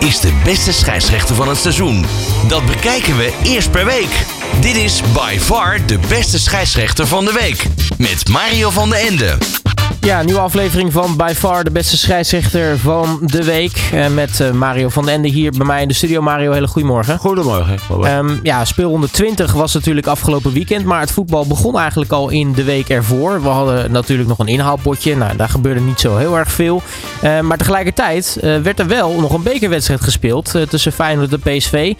is de beste scheidsrechter van het seizoen? Dat bekijken we eerst per week. Dit is by far de beste scheidsrechter van de week. Met Mario van den Ende. Ja, nieuwe aflevering van By Far de beste scheidsrechter van de week. Eh, met eh, Mario van den Ende hier bij mij in de studio. Mario, hele goedemorgen. Goedemorgen. Um, ja, speelronde 20 was natuurlijk afgelopen weekend. Maar het voetbal begon eigenlijk al in de week ervoor. We hadden natuurlijk nog een inhaalpotje. Nou, daar gebeurde niet zo heel erg veel. Uh, maar tegelijkertijd werd er wel nog een bekerwedstrijd gespeeld tussen Feyenoord en PSV.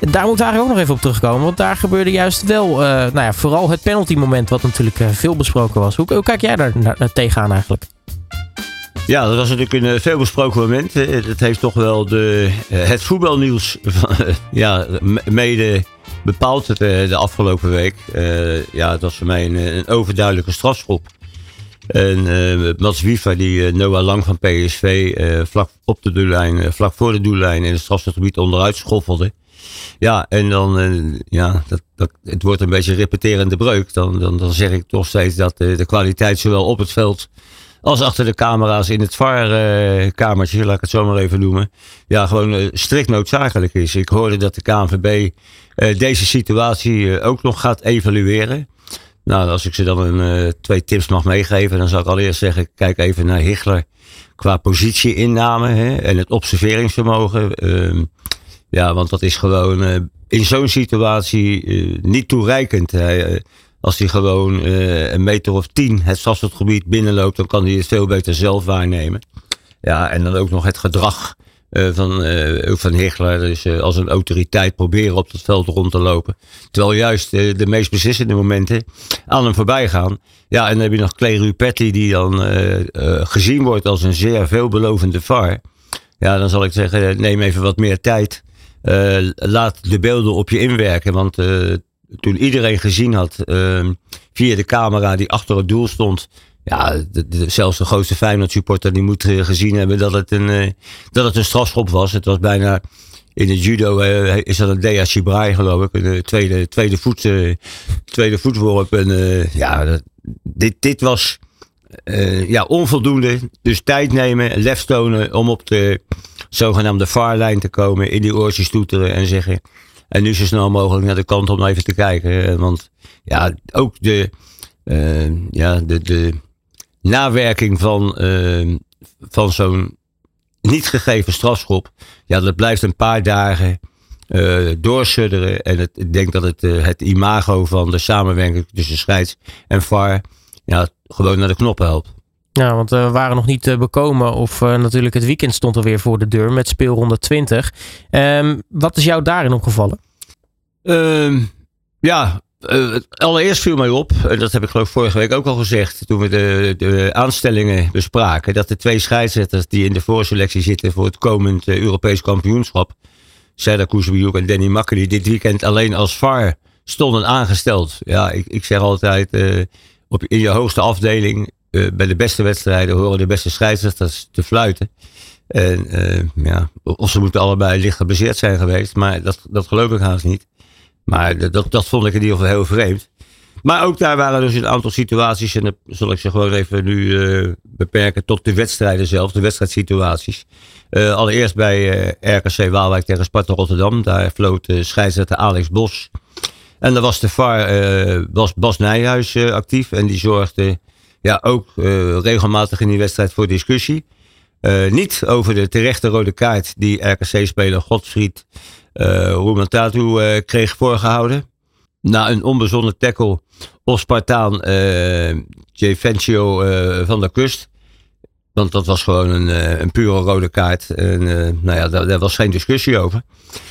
Daar moeten we eigenlijk ook nog even op terugkomen. Want daar gebeurde juist wel, uh, nou ja, vooral het penalty moment. Wat natuurlijk uh, veel besproken was. Hoe, hoe, kijk jij daar naar, naar tegenaan eigenlijk? Ja, dat was natuurlijk een uh, veel besproken moment. Het heeft toch wel de, het voetbalnieuws ja, mede bepaald de, de afgelopen week. ja, dat was voor mij een, een overduidelijke strafschop. En Mats Wiefer, die Noah Lang van PSV vlak op de doellijn, vlak voor de doellijn in het strafschopgebied onderuit schoffelde. Ja, en dan, uh, ja, dat, dat, het wordt een beetje repeterende breuk. Dan, dan, dan zeg ik toch steeds dat de, de kwaliteit zowel op het veld als achter de camera's in het VAR-kamertje, uh, laat ik het zo maar even noemen, ja, gewoon uh, strikt noodzakelijk is. Ik hoorde dat de KNVB deze situatie ook nog gaat evalueren. Nou, als ik ze dan een, twee tips mag meegeven, dan zou ik allereerst zeggen, kijk even naar Hichler qua positieinname hè, en het observeringsvermogen. Ehm, ja, want dat is gewoon uh, in zo'n situatie uh, niet toereikend. Als hij gewoon een meter of tien het strafschopgebied binnenloopt, dan kan hij het veel beter zelf waarnemen. Ja, en dan ook nog het gedrag van, van Hichler. Dus als een autoriteit proberen op het veld rond te lopen. Terwijl juist de meest beslissende momenten aan hem voorbij gaan. Ja, en dan heb je nog Clay Rupetti die dan gezien wordt als een zeer veelbelovende VAR. Ja, dan zal ik zeggen, neem even wat meer tijd. Laat de beelden op je inwerken. Want toen iedereen gezien had, uh, via de camera die achter het doel stond. Ja, zelfs de grootste Feyenoord supporter die moet gezien hebben dat het een, dat het een strafschop was. Het was bijna in het judo is dat een Dea Shibrai geloof ik. Een tweede, tweede, voet, tweede voetworp. En, ja, dit, dit was ja, onvoldoende. Dus tijd nemen, lef tonen om op de zogenaamde vaarlijn te komen, in die oortjes toeteren en zeggen. En nu zo snel mogelijk naar de kant om even te kijken. Want ja, ook de, ja, de nawerking van, uh, van zo'n niet gegeven strafschop. Ja, dat blijft een paar dagen uh, doorsudderen. En het, ik denk dat het, het imago van de samenwerking tussen scheids en VAR ja, gewoon naar de knoppen helpt. Ja, want we waren nog niet bekomen of uh, natuurlijk het weekend stond alweer voor de deur met speelronde 20. Um, wat is jou daarin opgevallen? Um, ja, uh, allereerst viel mij op, en dat heb ik geloof vorige week ook al gezegd toen we de, de aanstellingen bespraken, dat de twee scheidsrechters die in de voorselectie zitten voor het komend uh, Europees kampioenschap, Serdar Kuzmiuk en Danny Makker, die dit weekend alleen als VAR stonden aangesteld. Ja, ik, ik zeg altijd, op, in je hoogste afdeling bij de beste wedstrijden horen de beste scheidsrechters te fluiten. En ja, of ze moeten allebei licht geblesseerd zijn geweest, maar dat, dat geloof ik haast niet. Maar dat, vond ik in ieder geval heel vreemd. Maar ook daar waren dus een aantal situaties, en dat zal ik ze gewoon even nu uh, beperken tot de wedstrijden zelf, de wedstrijdsituaties. Uh, allereerst bij uh, RKC Waalwijk tegen Sparta Rotterdam. Daar floot scheidsrechter Alex Bos. En daar was de VAR, was Bas Nijhuis actief en die zorgde ja, ook regelmatig in die wedstrijd voor discussie. Niet over de terechte rode kaart die RKC-speler Godfried uh, Roementatu kreeg voorgehouden. Na een onbezonnen tackle op Spartaan uh, Vencio van der Kust. Want dat was gewoon een, een pure rode kaart. En nou ja, daar, was geen discussie over.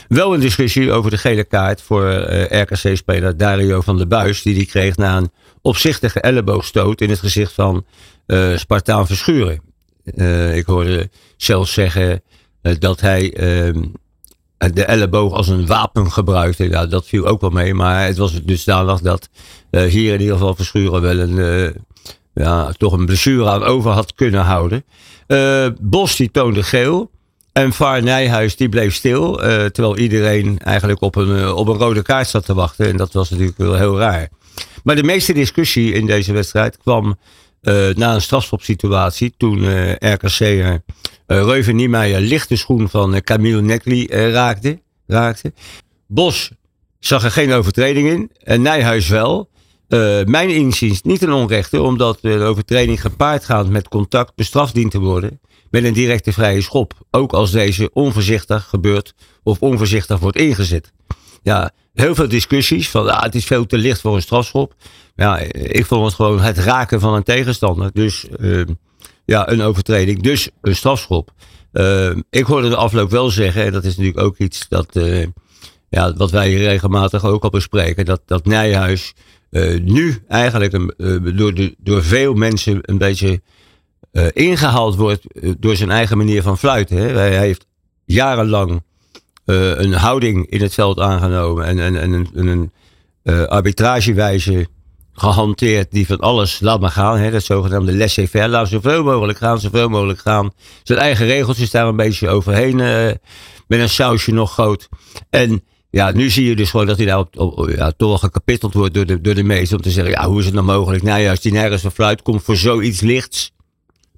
Wel een discussie over de gele kaart voor RKC-speler Dario van der Buis. Die die kreeg na een opzichtige elleboogstoot in het gezicht van Spartaan Verschuren. Ik hoorde zelfs zeggen dat hij de elleboog als een wapen gebruikte. Nou, dat viel ook wel mee, maar het was dus danig dat hier in ieder geval Verschuren wel een, ja, toch een blessure aan over had kunnen houden. Bos die toonde geel. En Vaar Nijhuis die bleef stil. terwijl iedereen eigenlijk op een, op een rode kaart zat te wachten. En dat was natuurlijk wel heel raar. Maar de meeste discussie in deze wedstrijd kwam na een strafschopsituatie. Toen RKC Reuven Niemeyer licht de schoen van Camille Nekli raakte, raakte. Bos zag er geen overtreding in. En Nijhuis wel. mijn inziens niet een onrechte, omdat de overtreding gepaard gaat met contact bestraft dient te worden met een directe vrije schop. Ook als deze onvoorzichtig gebeurt of onvoorzichtig wordt ingezet. Ja, heel veel discussies van ah, het is veel te licht voor een strafschop. Ja, ik vond het gewoon het raken van een tegenstander. Dus uh, ja, een overtreding. Dus een strafschop. Uh, ik hoorde de afloop wel zeggen, en dat is natuurlijk ook iets dat, uh, ja, wat wij regelmatig ook al bespreken, dat, dat Nijhuis nu eigenlijk een, door, door veel mensen een beetje ingehaald wordt eh, door zijn eigen manier van fluiten. Hè. Hij heeft jarenlang een houding in het veld aangenomen en, en, en een, een arbitragewijze gehanteerd die van alles laat maar gaan. Hè, dat zogenaamde laissez-faire. Laat zoveel mogelijk gaan, zoveel mogelijk gaan. Zijn eigen regeltjes daar een beetje overheen met een sausje nog groot. En ja, nu zie je dus gewoon dat hij daar op, ja, toch wel gekapitteld wordt door de, door de meesten. Om te zeggen, ja, hoe is het nou mogelijk? Nou ja, als die nergens van fluit komt voor zoiets lichts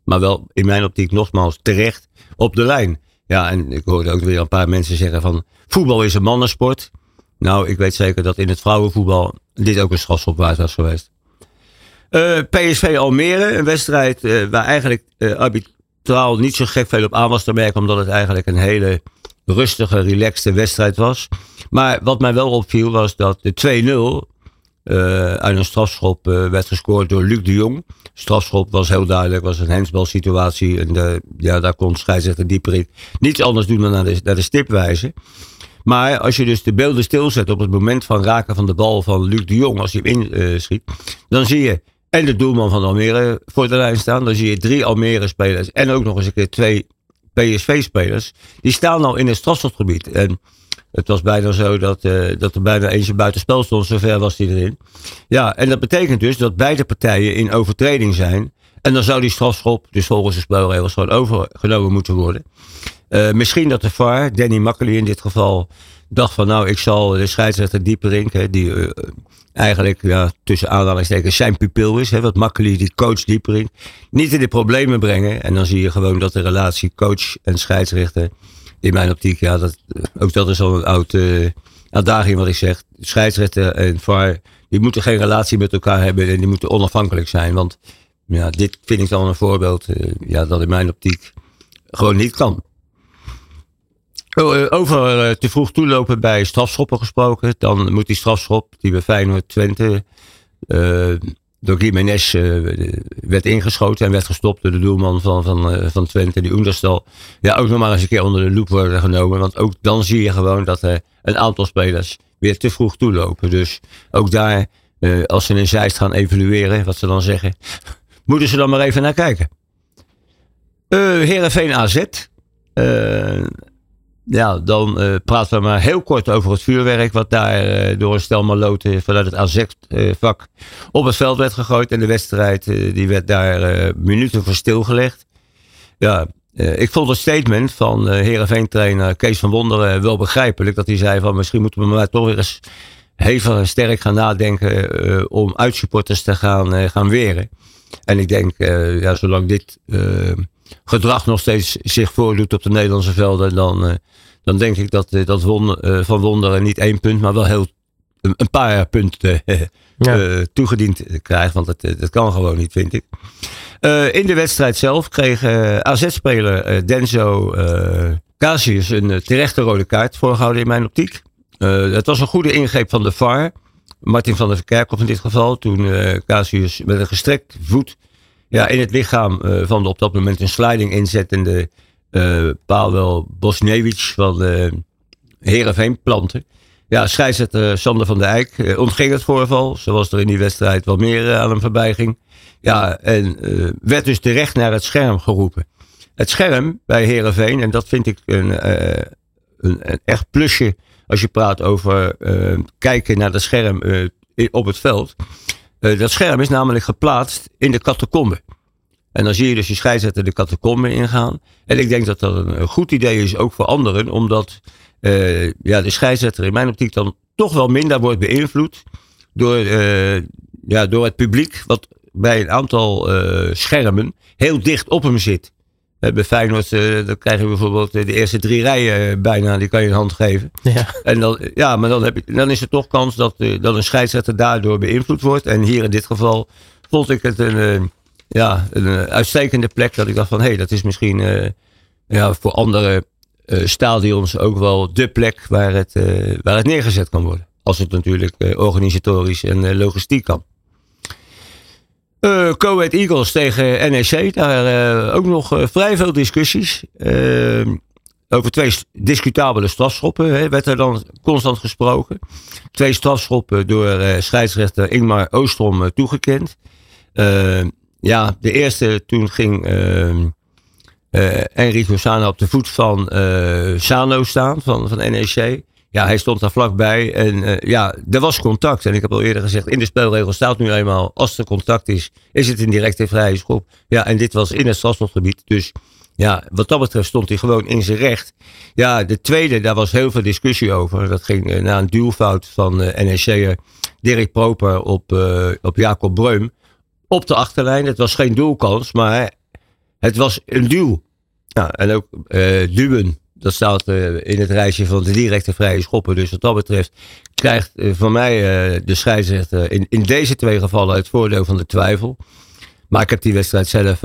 maar wel in mijn optiek nogmaals terecht op de lijn. Ja, en ik hoorde ook weer een paar mensen zeggen van voetbal is een mannensport. Nou, ik weet zeker dat in het vrouwenvoetbal dit ook een strafschop was geweest. Uh, eh, PSV Almere, een wedstrijd uh, waar eigenlijk uh, arbitraal niet zo gek veel op aan was te merken, omdat het eigenlijk een hele rustige, relaxte wedstrijd was. Maar wat mij wel opviel was dat de 2-0 uh, uit een strafschop werd gescoord door Luc de Jong. Strafschop was heel duidelijk, was een hensbalsituatie. En de, ja, daar kon scheidsrechter dieper in. Niets anders doen dan naar de, naar de stip wijzen. Maar als je dus de beelden stilzet op het moment van raken van de bal van Luc de Jong, als hij hem inschiet, dan zie je en de doelman van Almere voor de lijn staan. Dan zie je drie Almere-spelers en ook nog eens een keer twee PSV-spelers. Die staan al in het strafschopgebied. En het was bijna zo dat, uh, dat er bijna eentje buitenspel stond, zover was hij erin. Ja, en dat betekent dus dat beide partijen in overtreding zijn. En dan zou die strafschop, dus volgens de spelregels, gewoon overgenomen moeten worden. Uh, misschien dat de VAR, Danny Makkely in dit geval, dacht van nou, ik zal de scheidsrechter dieper die uh, eigenlijk ja, tussen aanhalingstekens zijn pupil is. Hè, wat Makkely, die coach dieper niet in de problemen brengen. En dan zie je gewoon dat de relatie coach en scheidsrechter in mijn optiek, ja, dat, ook dat is al een oud uh, uitdaging wat ik zeg. Scheidsrechter en VAR, die moeten geen relatie met elkaar hebben en die moeten onafhankelijk zijn. Want ja, dit vind ik dan een voorbeeld ja, dat in mijn optiek gewoon niet kan. Oh, eh, over te vroeg toelopen bij strafschoppen gesproken. Dan moet die strafschop die bij Feyenoord Twente door Jiménez uh, werd ingeschoten en werd gestopt door de doelman van, van, uh, van Twente, die Oenderstal. Ja, ook nog maar eens een keer onder de loep worden genomen. Want ook dan zie je gewoon dat er een aantal spelers weer te vroeg toelopen. Dus ook daar, uh, als ze in Zeist gaan evalueren, wat ze dan zeggen, moeten ze dan maar even naar kijken. Uh, Heerenveen AZ ja, dan uh, praten we maar heel kort over het vuurwerk. Wat daar uh, door een stel maloten vanuit het AZ-vak op het veld werd gegooid. En de wedstrijd die werd daar minuten voor stilgelegd. Ja, ik vond het statement van Heerenveen-trainer Kees van Wonderen wel begrijpelijk. Dat hij zei van misschien moeten we maar toch eens hevig en sterk gaan nadenken om uitsupporters te gaan, gaan weren. En ik denk, ja, zolang dit gedrag nog steeds zich voordoet op de Nederlandse velden, dan, dan denk ik dat, dat wonder, Van Wonderen niet één punt, maar wel heel een paar punten ja. toegediend krijgt. Want dat, dat kan gewoon niet, vind ik. in de wedstrijd zelf kreeg AZ-speler Denzo Casius een terechte rode kaart voorgehouden in mijn optiek. het was een goede ingreep van de VAR. Martin van der Kerkhoff in dit geval. Toen Casius met een gestrekt voet ja, in het lichaam uh, van de op dat moment een sliding inzettende uh, Pavel Bosniewicz van uh, Heerenveen planten. Ja, scheidsrechter Sander van der uh, ontging het voorval. Zoals er in die wedstrijd wel meer aan hem voorbij ging. Ja, en werd dus terecht naar het scherm geroepen. Het scherm bij Heerenveen, en dat vind ik een, een, echt plusje als je praat over kijken naar het scherm op het veld. Dat scherm is namelijk geplaatst in de catacombe. En dan zie je dus die scheidsrechter de catacombe ingaan. En ik denk dat dat een, goed idee is, ook voor anderen, omdat uh, ja, de scheidsrechter in mijn optiek dan toch wel minder wordt beïnvloed door, uh, ja, door het publiek, wat bij een aantal schermen heel dicht op hem zit. Bij Feyenoord dan krijg je bijvoorbeeld de eerste drie rijen bijna, die kan je een hand geven. Ja, en dan, ja maar dan, heb je, dan is er toch kans dat, dat een scheidsrechter daardoor beïnvloed wordt. En hier in dit geval vond ik het een, ja, een uitstekende plek dat ik dacht van hé, hey, dat is misschien ja, voor andere stadions ook wel de plek waar het, waar het neergezet kan worden. Als het natuurlijk organisatorisch en logistiek kan. Uh, Eagles tegen NEC. Daar uh, ook nog uh, vrij veel discussies. over twee discutabele strafschoppen hè, werd er dan constant gesproken. Twee strafschoppen door scheidsrechter Ingmar Oostrom toegekend. Ja, de eerste toen ging Enrico Sano op de voet van Sano staan van, van NEC. Ja, hij stond daar vlakbij en uh, ja, er was contact. En ik heb al eerder gezegd, in de spelregel staat nu eenmaal, als er contact is, is het een directe vrije schop. Ja, en dit was in het strafschopgebied. Dus ja, wat dat betreft stond hij gewoon in zijn recht. Ja, de tweede, daar was heel veel discussie over. Dat ging uh, na een duwfout van uh, eh, NEC'er Dirk Proper op, op Jacob Breum. Op de achterlijn. Het was geen doelkans, maar het was een duw. Ja, en ook duwen dat staat uh, in het rijtje van de directe vrije schoppen. Dus wat dat betreft krijgt uh, van mij uh, de scheidsrechter in, in deze twee gevallen het voordeel van de twijfel. Maar ik heb die wedstrijd zelf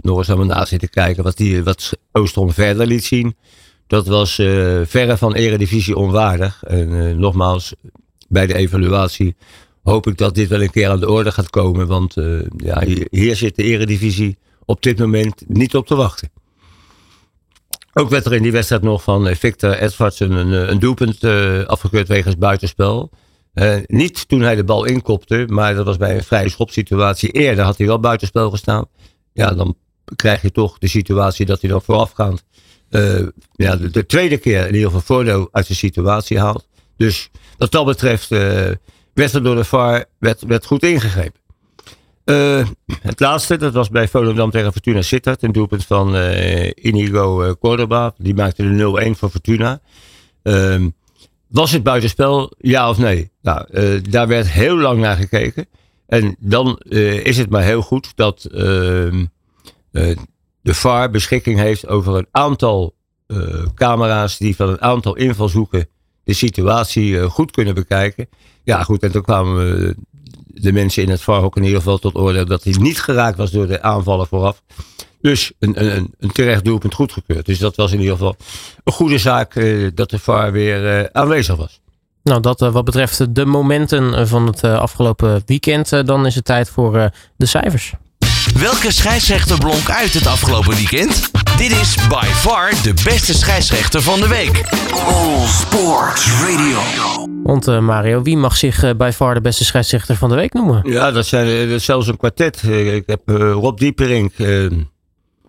nog eens aan me zitten kijken. Wat, die, wat Oostrom verder liet zien. Dat was verre van eredivisie onwaardig. En nogmaals, bij de evaluatie hoop ik dat dit wel een keer aan de orde gaat komen. Want ja, hier, zit de eredivisie op dit moment niet op te wachten. Ook werd er in die wedstrijd nog van eh, Victor Edwards een, een doelpunt uh, afgekeurd wegens buitenspel. Niet toen hij de bal inkopte, maar dat was bij een vrije schopsituatie. Eerder had hij wel buitenspel gestaan. Ja, dan krijg je toch de situatie dat hij dan voorafgaand uh, ja, de, de, tweede keer in ieder geval voordeel uit de situatie haalt. Dus wat dat betreft werd er door de VAR werd, werd goed ingegrepen. Uh, het laatste, dat was bij Volendam tegen Fortuna Sittard. Een doelpunt van uh, Inigo uh, Cordoba. Die maakte de 0-1 voor Fortuna. Uh, was het buitenspel, ja of nee? Nou, daar werd heel lang naar gekeken. En dan is het maar heel goed dat ehm, de VAR beschikking heeft over een aantal camera's die van een aantal invalshoeken de situatie goed kunnen bekijken. Ja, goed, en toen kwamen de mensen in het VAR in ieder geval tot oordeel dat hij niet geraakt was door de aanvallen vooraf. Dus een, een, een terecht doelpunt goedgekeurd. Dus dat was in ieder geval een goede zaak uh, dat de VAR weer uh, aanwezig was. Nou, dat uh, wat betreft de momenten van het afgelopen weekend, dan is het tijd voor de cijfers. Welke scheidsrechter blonk uit het afgelopen weekend? Dit is by far de beste scheidsrechter van de week. All Sport Radio. Want uh, Mario, wie mag zich uh, by far de beste scheidsrechter van de week noemen? Ja, dat, zijn, dat is zelfs een kwartet. ik heb uh, Rob Dieperink,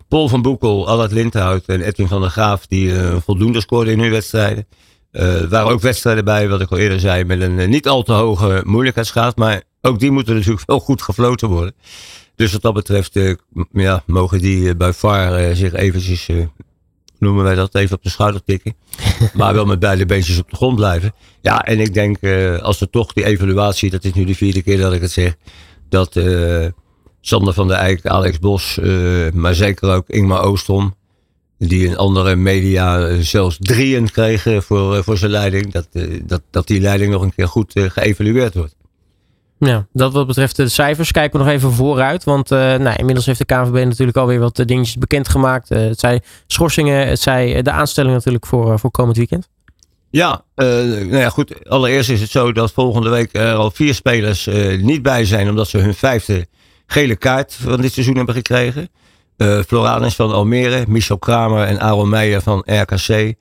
Paul van Boekel, Allard Lindhout en Edwin van der Graaf die voldoende scoorden in hun wedstrijden. Er waren ook wedstrijden bij, wat ik al eerder zei, met een niet al te hoge moeilijkheidsgraad. Maar ook die moeten natuurlijk wel goed gefloten worden. Dus wat dat betreft uh, ja, mogen die uh, bij VAR uh, zich eventjes, noemen wij dat, even op de schouder tikken. maar wel met beide beentjes op de grond blijven. Ja, en ik denk als er toch die evaluatie, dat is nu de vierde keer dat ik het zeg, dat Sander van der Eyck, Alex Bos, maar zeker ook Ingmar Oostrom, die in andere media zelfs drieën kregen voor, voor zijn leiding, dat, dat, dat die leiding nog een keer goed geëvalueerd wordt. Ja, dat wat betreft de cijfers kijken we nog even vooruit. Want uh, nou, inmiddels heeft de KNVB natuurlijk alweer wat eh, dingetjes bekendgemaakt. Uh, het zij schorsingen, het zij de aanstelling natuurlijk voor, voor komend weekend. Ja, nou ja, goed. Allereerst is het zo dat volgende week er al vier spelers niet bij zijn. Omdat ze hun vijfde gele kaart van dit seizoen hebben gekregen. Floranus van Almere, Michel Kramer en Aaron Meijer van RKC.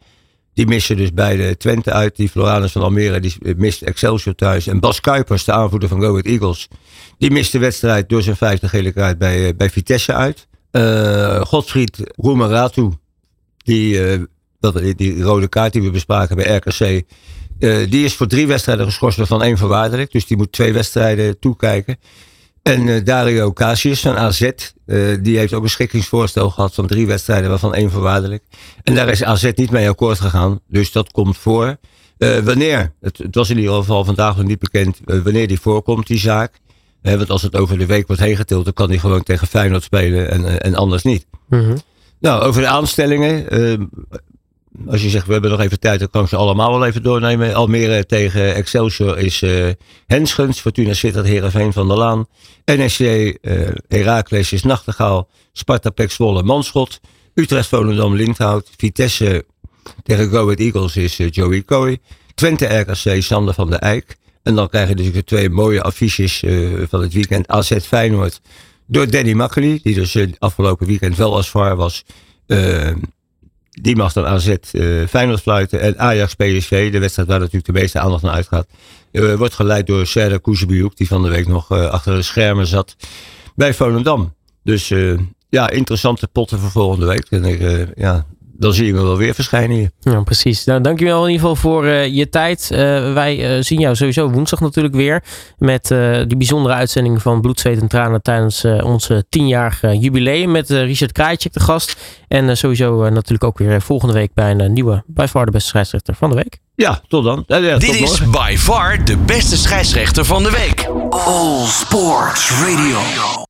Die missen dus beide Twente uit. Die Floranus van Almere die mist Excelsior thuis. En Bas Kuipers, de aanvoerder van Go Ahead Eagles. Die mist de wedstrijd door zijn vijfde gele kaart bij, eh, bij Vitesse uit. Uh, Godfried Roemeratu. Die, uh, die rode kaart die we bespraken bij RKC. Die is voor drie wedstrijden geschorst van één voorwaardelijk. Dus die moet twee wedstrijden toekijken. En uh, Dario Casius van AZ, uh, die heeft ook een schikkingsvoorstel gehad van drie wedstrijden, waarvan één voorwaardelijk. En daar is AZ niet mee akkoord gegaan, dus dat komt voor. Uh, wanneer, het, het, was in ieder geval vandaag nog niet bekend, wanneer die voorkomt, die zaak. want als het over de week wordt heen getild, dan kan hij gewoon tegen Feyenoord spelen en, en anders niet. Mm Nou, over de aanstellingen. Als je zegt, we hebben nog even tijd, dan kan ze allemaal wel even doornemen. Almere tegen Excelsior is uh, Henschens. Fortuna Sittard, Heerenveen van der Laan. NSC, uh, Heracles is Nachtegaal. Sparta Pek Zwolle, Manschot. Utrecht, Volendam, Lindhout. Vitesse tegen Go Ahead Eagles is Joey Coy. Twente RKC, Sander van der Eijk. En dan krijg je dus de twee mooie affiches van het weekend. AZ Feyenoord door Danny Makkely, die dus afgelopen weekend wel als VAR was. Die mag dan AZ uh, Feyenoord fluiten. En Ajax PSV, de wedstrijd waar natuurlijk de meeste aandacht naar uitgaat. Uh, wordt geleid door Serdar Kuzebioek, die van de week nog uh, achter de schermen zat bij Volendam. Dus ja, interessante potten voor volgende week. En ik, ja, dan zie je me wel weer verschijnen hier. Ja, precies. Nou, dankjewel in ieder geval voor uh, je tijd. Uh, wij uh, zien jou sowieso woensdag natuurlijk weer. Met die bijzondere uitzending van Bloed, Zweet en Tranen tijdens onze tienjarige jubileum. Met Richard Krajicek de gast. En sowieso natuurlijk ook weer volgende week bij een nieuwe, by far de beste scheidsrechter van de week. Ja, tot dan. Ja, Dit tot is morgen. by far de beste scheidsrechter van de week. All Sports Radio.